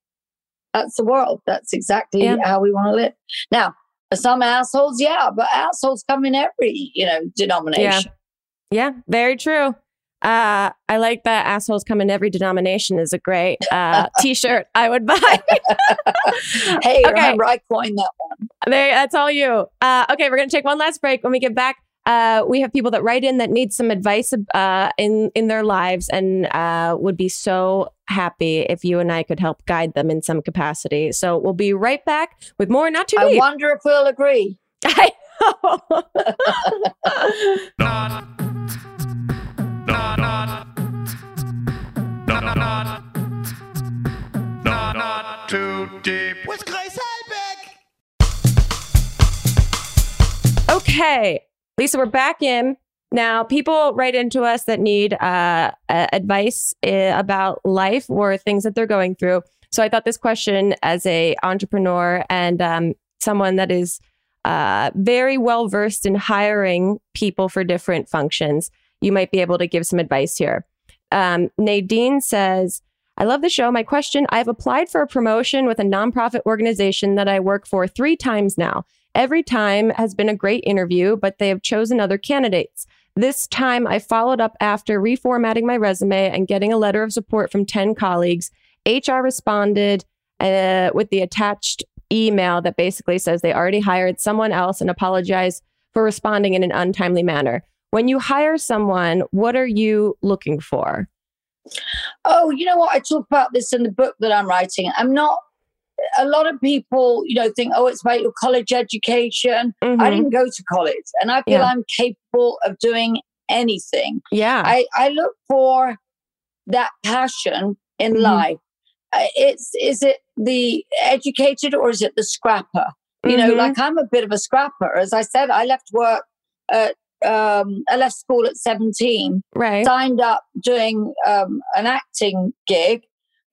Speaker 3: that's the world that's exactly
Speaker 1: Yeah.
Speaker 3: how we want to live now some assholes yeah but assholes come in every you know denomination
Speaker 1: Yeah, very true. Uh, I like that assholes come in every denomination is a great uh, t-shirt I would buy.
Speaker 3: hey
Speaker 1: Okay.
Speaker 3: remember i coined that one
Speaker 1: there, that's all you. Uh, okay, we're gonna take one last break. When we get back, uh, we have people that write in that need some advice uh, in in their lives and uh, would be so happy if you and I could help guide them in some capacity. So we'll be right back with more. Not too
Speaker 3: i
Speaker 1: deep.
Speaker 3: wonder if we'll agree
Speaker 1: I know.
Speaker 2: Not. Not. Not. Not. Not. Not too deep. With Grace Helbig.
Speaker 1: Okay, Lisa, we're back in. Now, people write into us that need uh, uh, advice uh, about life or things that they're going through. So I thought this question, as a entrepreneur and um, someone that is uh, very well versed in hiring people for different functions, you might be able to give some advice here. Um, Nadine says, I love the show. My question I've applied for a promotion with a nonprofit organization that I work for three times now. Every time has been a great interview, but they have chosen other candidates. This time I followed up after reformatting my resume and getting a letter of support from 10 colleagues. HR responded uh, with the attached email that basically says they already hired someone else and apologized for responding in an untimely manner. When you hire someone, what are you looking for?
Speaker 3: Oh, you know what? I talk about this in the book that I'm writing. I'm not. A lot of people, you know, think, oh, it's about your college education. I
Speaker 1: Mhm.
Speaker 3: didn't go to college, and I feel
Speaker 1: Yeah.
Speaker 3: I'm capable of doing anything.
Speaker 1: Yeah.
Speaker 3: I, I look for that passion in
Speaker 1: Mhm.
Speaker 3: life. Uh, It's is it the educated or is it the scrapper? You know,
Speaker 1: Mhm.
Speaker 3: like I'm a bit of a scrapper. As I said, I left work at um, I left school at 17
Speaker 1: right.
Speaker 3: signed up doing um, an acting gig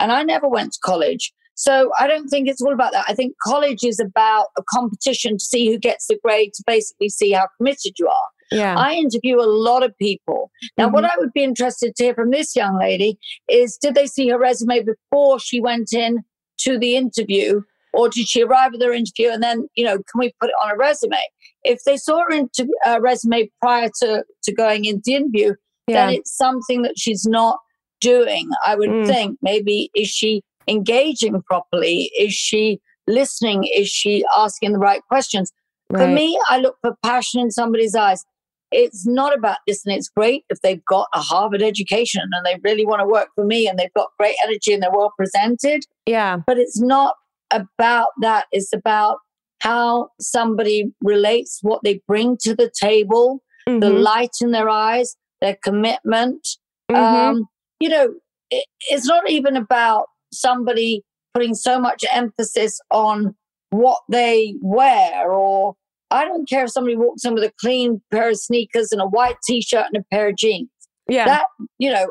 Speaker 3: and I never went to college. So I don't think it's all about that. I think college is about a competition to see who gets the grade to basically see how committed you are.
Speaker 1: Yeah.
Speaker 3: I interview a lot of people. Now, what I would be interested to hear from this young lady is did they see her resume before she went in to the interview? Or did she arrive at their interview and then, you know, can we put it on a resume? If they saw her inter- uh, resume prior to, to going into interview,
Speaker 1: yeah.
Speaker 3: then it's something that she's not doing. I would
Speaker 1: Mm.
Speaker 3: think maybe is she engaging properly? Is she listening? Is she asking the right questions? For me, I look for passion in somebody's eyes. It's not about this, and it's great if they've got a Harvard education and they really want to work for me and they've got great energy and they're well presented.
Speaker 1: yeah.
Speaker 3: But it's not about that. It's about how somebody relates, what they bring to the table, the
Speaker 1: Mhm.
Speaker 3: light in their eyes, their commitment.
Speaker 1: Mhm.
Speaker 3: Um, you know, it, it's not even about somebody putting so much emphasis on what they wear or I don't care if somebody walks in with a clean pair of sneakers and a white t-shirt and a pair of jeans.
Speaker 1: yeah.
Speaker 3: That, you know,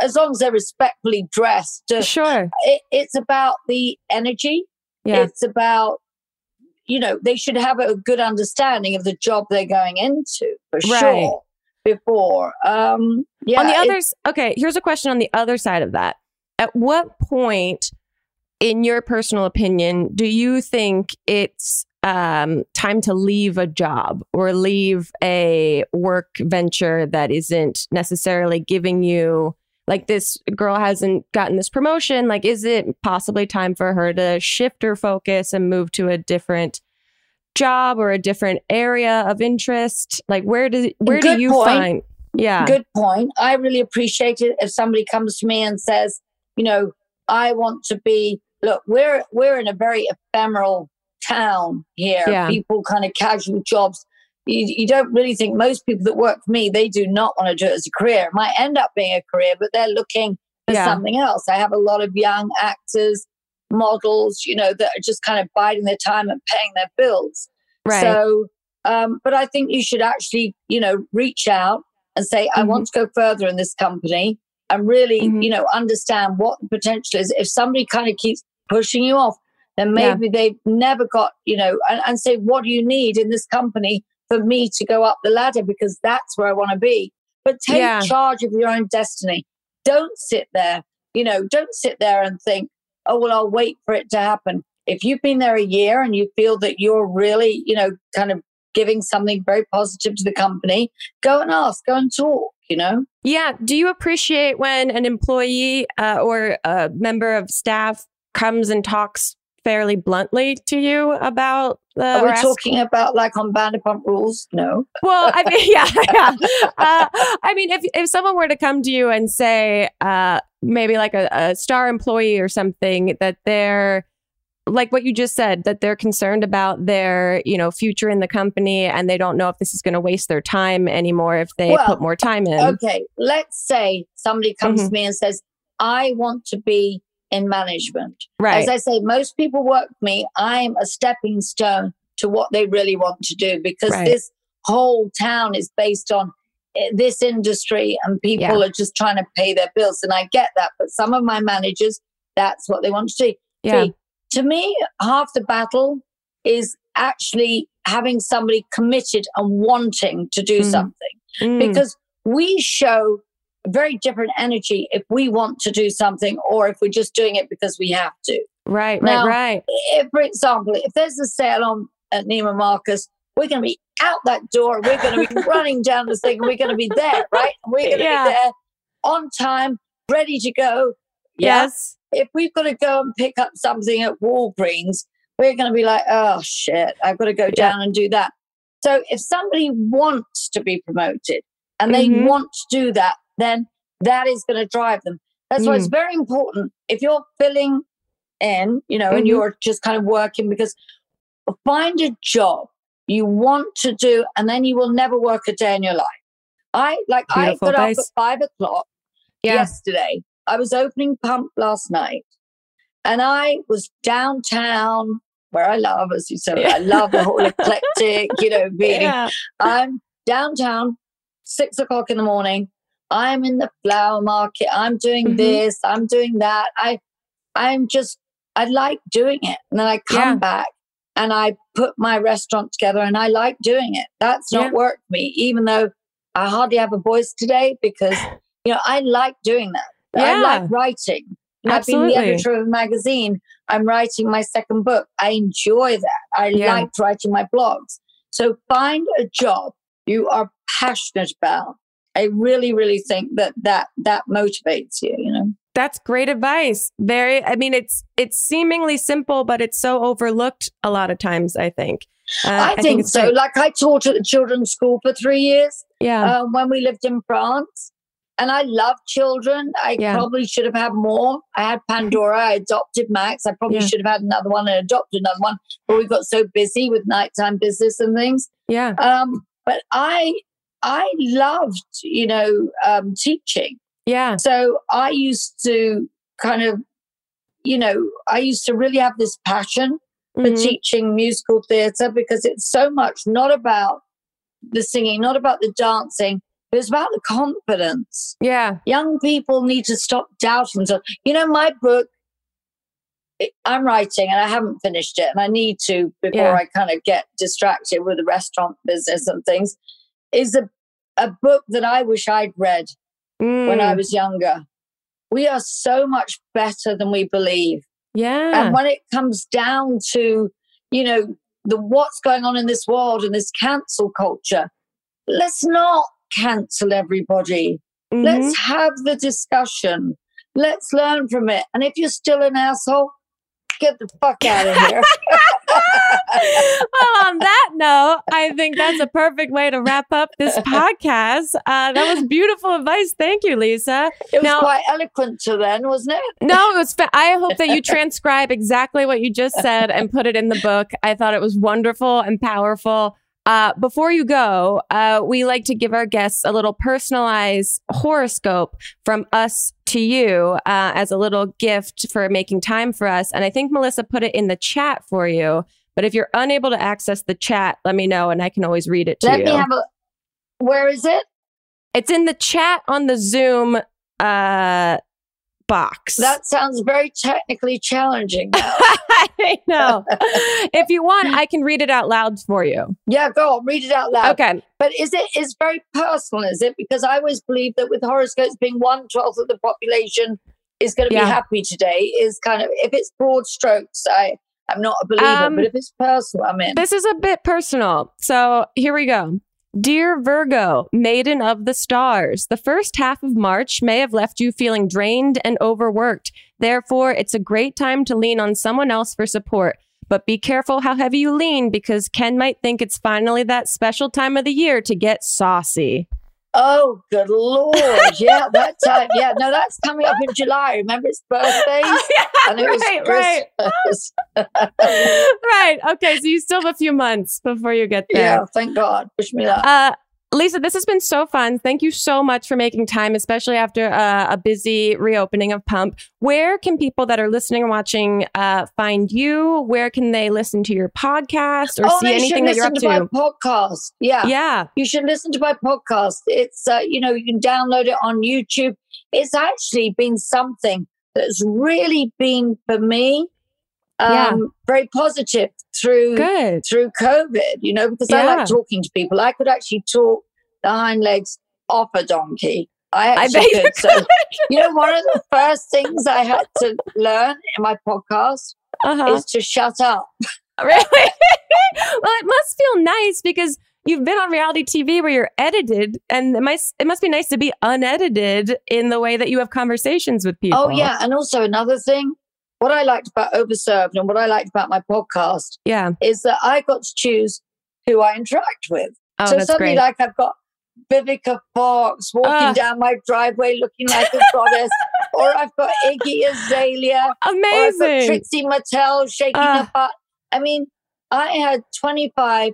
Speaker 3: as long as they're respectfully dressed, uh,
Speaker 1: sure.
Speaker 3: it, it's about the energy.
Speaker 1: Yeah.
Speaker 3: It's about, you know, they should have a good understanding of the job they're going into for
Speaker 1: Right.
Speaker 3: sure before. Um, yeah.
Speaker 1: on the others, okay, here's a question on the other side of that. At what point in your personal opinion, do you think it's um, time to leave a job or leave a work venture that isn't necessarily giving you like this girl hasn't gotten this promotion like is it possibly time for her to shift her focus and move to a different job or a different area of interest like where does where
Speaker 3: Good
Speaker 1: do you
Speaker 3: point.
Speaker 1: find yeah
Speaker 3: Good point. I really appreciate it if somebody comes to me and says, you know, I want to be look, we're we're in a very ephemeral town here.
Speaker 1: Yeah.
Speaker 3: People kind of casual jobs. You, you don't really think most people that work for me, they do not want to do it as a career. It might end up being a career, but they're looking for
Speaker 1: Yeah.
Speaker 3: something else. I have a lot of young actors, models, you know, that are just kind of biding their time and paying their bills.
Speaker 1: right
Speaker 3: So, um, but I think you should actually, you know, reach out and say, I
Speaker 1: Mhm.
Speaker 3: want to go further in this company and really,
Speaker 1: Mhm.
Speaker 3: you know, understand what the potential is. If somebody kind of keeps pushing you off, then
Speaker 1: Yeah.
Speaker 3: maybe they've never got, you know, and, and say, what do you need in this company for me to go up the ladder? Because that's where I want to be. But take
Speaker 1: Yeah.
Speaker 3: charge of your own destiny. Don't sit there, you know, don't sit there and think, oh, well, I'll wait for it to happen. If you've been there a year and you feel that you're really, you know, kind of giving something very positive to the company, go and ask, go and talk, you know?
Speaker 1: Yeah. Do you appreciate when an employee uh, or a member of staff comes and talks fairly bluntly to you about the?
Speaker 3: Are we talking about like on Band Vanderpump rules? No.
Speaker 1: well, I mean, yeah, yeah. Uh, I mean, if if someone were to come to you and say, uh, maybe like a, a star employee or something, that they're like what you just said, that they're concerned about their you know future in the company, and they don't know if this is going to waste their time anymore if they
Speaker 3: Well,
Speaker 1: put more time in.
Speaker 3: Okay, let's say somebody comes
Speaker 1: Mhm.
Speaker 3: to me and says, I want to be in management.
Speaker 1: right.
Speaker 3: As I say, most people work me. I'm a stepping stone to what they really want to do because
Speaker 1: Right.
Speaker 3: this whole town is based on eh, this industry and people are just trying to pay their bills. And I get that. But some of my managers, that's what they want to do.
Speaker 1: yeah.
Speaker 3: See, to me, half the battle is actually having somebody committed and wanting to do
Speaker 1: Mm.
Speaker 3: something
Speaker 1: Mm.
Speaker 3: because we show very different energy if we want to do something or if we're just doing it because we have to.
Speaker 1: right. Right.
Speaker 3: now-
Speaker 1: right.
Speaker 3: If, for example, if there's a sale on at Neiman Marcus, we're going to be out that door. We're going to be running down the thing. and We're going to be there, right? We're going to
Speaker 1: Yeah.
Speaker 3: be there on time, ready to go. Yeah
Speaker 1: Yes.
Speaker 3: if we've got to go and pick up something at Walgreens, we're going to be like, oh shit, I've got to go
Speaker 1: Yeah.
Speaker 3: down and do that. So if somebody wants to be promoted and they
Speaker 1: Mhm.
Speaker 3: want to do that, then that is going to drive them. That's why
Speaker 1: Mm.
Speaker 3: it's very important if you're filling in, you know, and
Speaker 1: Mhm.
Speaker 3: you're just kind of working because find a job you want to do and then you will never work a day in your life. I like
Speaker 1: Beautiful
Speaker 3: I got up at five o'clock
Speaker 1: Yeah.
Speaker 3: yesterday. I was opening Pump last night and I was downtown where I love, as you said, I love the whole eclectic, you know, being.
Speaker 1: Yeah.
Speaker 3: I'm downtown, six o'clock in the morning. I'm in the flower market. I'm doing
Speaker 1: Mhm.
Speaker 3: this. I'm doing that. I, I'm just, I like doing it. And then I come
Speaker 1: Yeah.
Speaker 3: back and I put my restaurant together and I like doing it. That's not
Speaker 1: Yeah.
Speaker 3: work for me, even though I hardly have a voice today because, you know, I like doing that. I like writing. And I've been the editor of a magazine. I'm writing my second book. I enjoy that. I
Speaker 1: Yeah.
Speaker 3: liked writing my blogs. So find a job you are passionate about. I really, really think that that that motivates you. You know.
Speaker 1: That's great advice. Very I mean it's it's seemingly simple but it's so overlooked a lot of times I think. Uh,
Speaker 3: I, think,
Speaker 1: it's
Speaker 3: so.
Speaker 1: great.
Speaker 3: Like I taught at the children's school for three years
Speaker 1: Yeah.
Speaker 3: um, when we lived in France. And I love children. I
Speaker 1: Yeah.
Speaker 3: probably should have had more. I had Pandora. I adopted Max. I probably
Speaker 1: Yeah.
Speaker 3: should have had another one and adopted another one. But we got so busy with nighttime business and things.
Speaker 1: yeah.
Speaker 3: Um, but I, I loved, you know, um, teaching.
Speaker 1: Yeah.
Speaker 3: So I used to kind of, you know, I used to really have this passion for
Speaker 1: Mhm.
Speaker 3: teaching musical theatre because it's so much not about the singing, not about the dancing, but it's about the confidence.
Speaker 1: Yeah.
Speaker 3: Young people need to stop doubting themselves. You know, my book, I'm writing and I haven't finished it, and I need to before
Speaker 1: Yeah.
Speaker 3: I kind of get distracted with the restaurant business and things, is a, a book that I wish I'd read when I
Speaker 1: Mm.
Speaker 3: was younger. We are so much better than we believe.
Speaker 1: Yeah.
Speaker 3: And when it comes down to, you know, the what's going on in this world and this cancel culture, let's not cancel everybody.
Speaker 1: Mhm.
Speaker 3: Let's have the discussion. Let's learn from it. And if you're still an asshole, get the fuck out of here.
Speaker 1: well, on that note, I think that's a perfect way to wrap up this podcast. Uh, that was beautiful advice. Thank you, Lisa.
Speaker 3: It was
Speaker 1: Now-
Speaker 3: quite eloquent to then, wasn't it?
Speaker 1: No, it was. Fa- I hope that you transcribe exactly what you just said and put it in the book. I thought it was wonderful and powerful. Uh, before you go, uh, we like to give our guests a little personalized horoscope from us to you uh, as a little gift for making time for us. And I think Melissa put it in the chat for you. But if you're unable to access the chat, let me know and I can always read it to
Speaker 3: Let
Speaker 1: you.
Speaker 3: me have a. Where is it?
Speaker 1: it's in the chat on the Zoom uh, box.
Speaker 3: That sounds very technically challenging.
Speaker 1: I know. if you want, I can read it out loud for you.
Speaker 3: yeah, go on, read it out loud.
Speaker 1: Okay.
Speaker 3: But is it is very personal? Is it because I always believe that with horoscopes being one twelfth of the population is going to
Speaker 1: Yeah.
Speaker 3: be happy today is kind of if it's broad strokes. I I'm not a believer,
Speaker 1: Um,
Speaker 3: but if it's personal, I'm in.
Speaker 1: This is a bit personal. So here we go. Dear Virgo, maiden of the stars, the first half of March may have left you feeling drained and overworked. Therefore, it's a great time to lean on someone else for support. But be careful how heavy you lean because Ken might think it's finally that special time of the year to get saucy.
Speaker 3: Oh, good lord! Yeah, that time. Yeah, no, that's coming up in July. Remember, it's birthdays, and it was
Speaker 1: right, right,
Speaker 3: Christmas.
Speaker 1: right. Okay, so you still have a few months before you get there.
Speaker 3: yeah, thank God. Wish me luck.
Speaker 1: Uh, Lisa, this has been so fun. Thank you so much for making time, especially after uh, a busy reopening of Pump. Where can people that are listening and watching uh, find you? Where can they listen to your podcast or
Speaker 3: oh,
Speaker 1: see anything that you're
Speaker 3: listen
Speaker 1: up
Speaker 3: to my podcast. Yeah,
Speaker 1: Yeah.
Speaker 3: you should listen to my podcast. It's uh, you know you can download it on YouTube. It's actually been something that's really been for me um,
Speaker 1: Yeah.
Speaker 3: very positive through
Speaker 1: Good.
Speaker 3: through COVID. You know because I like talking to people. I could actually talk the hind legs off a donkey. I
Speaker 1: I
Speaker 3: actually
Speaker 1: you
Speaker 3: could. So you know one of the first things I had to learn in my podcast
Speaker 1: Uh-huh.
Speaker 3: is to shut up.
Speaker 1: Really? well, it must feel nice because you've been on reality TV where you're edited, and it must it must be nice to be unedited in the way that you have conversations with people.
Speaker 3: Oh yeah, and also another thing, what I liked about Overserved and what I liked about my podcast
Speaker 1: yeah.
Speaker 3: is that I got to choose who I interact with.
Speaker 1: Oh,
Speaker 3: so suddenly,
Speaker 1: great.
Speaker 3: like I've got Vivica Fox walking down my driveway looking like a goddess, or I've got Iggy Azalea, amazing, or I've got. Trixie Mattel shaking
Speaker 1: Ah.
Speaker 3: her butt. I mean, I had 25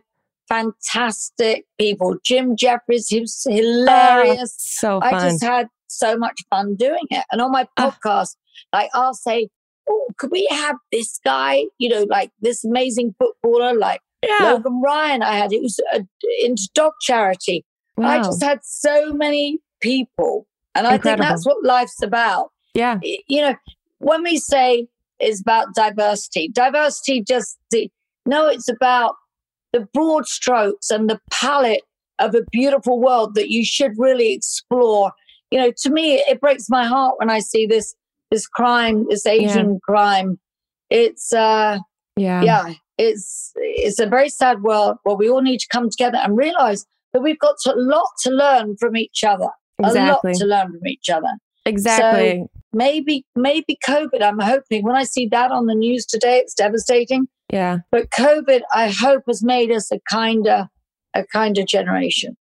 Speaker 3: fantastic people. Jim Jefferies, he was
Speaker 1: Oh,
Speaker 3: hilarious.
Speaker 1: so
Speaker 3: I just had so much fun doing it. And on my podcast, like I'll say, Oh, could we have this guy, you know, like this amazing footballer, like
Speaker 1: yeah.
Speaker 3: Logan Ryan? I had it was uh, into dog charity. I just had so many people. And I think that's what life's about.
Speaker 1: yeah.
Speaker 3: You know, when we say it's about diversity, diversity just the no, it's about the broad strokes and the palette of a beautiful world that you should really explore. You know, to me, it breaks my heart when I see this this crime, this Asian crime. It's uh
Speaker 1: Yeah.
Speaker 3: yeah, it's it's a very sad world where we all need to come together and realize that we've got a lot to learn from each other.
Speaker 1: Exactly.
Speaker 3: A lot to learn from each other.
Speaker 1: Exactly.
Speaker 3: So Maybe maybe COVID. I'm hoping when I see that on the news today, it's devastating.
Speaker 1: yeah.
Speaker 3: But COVID, I hope, has made us a kinder a kinder generation.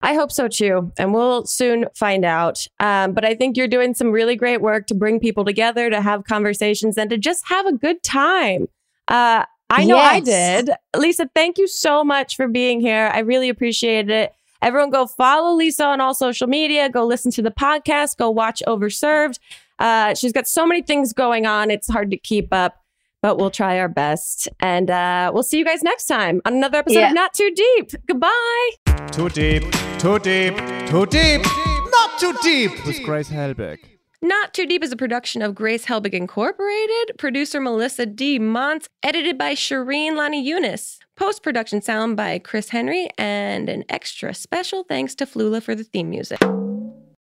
Speaker 1: I hope so too. And we'll soon find out. Um, but I think you're doing some really great work to bring people together, to have conversations, and to just have a good time. Uh, I know I did. Lisa, thank you so much for being here. I really appreciate it. Everyone go follow Lisa on all social media. Go listen to the podcast. Go watch Overserved. Uh, she's got so many things going on. It's hard to keep up, but we'll try our best. And uh, we'll see you guys next time on another episode
Speaker 3: Yeah.
Speaker 1: of Not Too Deep. Goodbye.
Speaker 2: Too deep, too deep, too deep, not too deep with Grace Helbig.
Speaker 1: Not Too Deep is a production of Grace Helbig Incorporated, producer Melissa D. Montz, edited by Shireen Lani Eunice, post production sound by Chris Henry, and an extra special thanks to Flula for the theme music.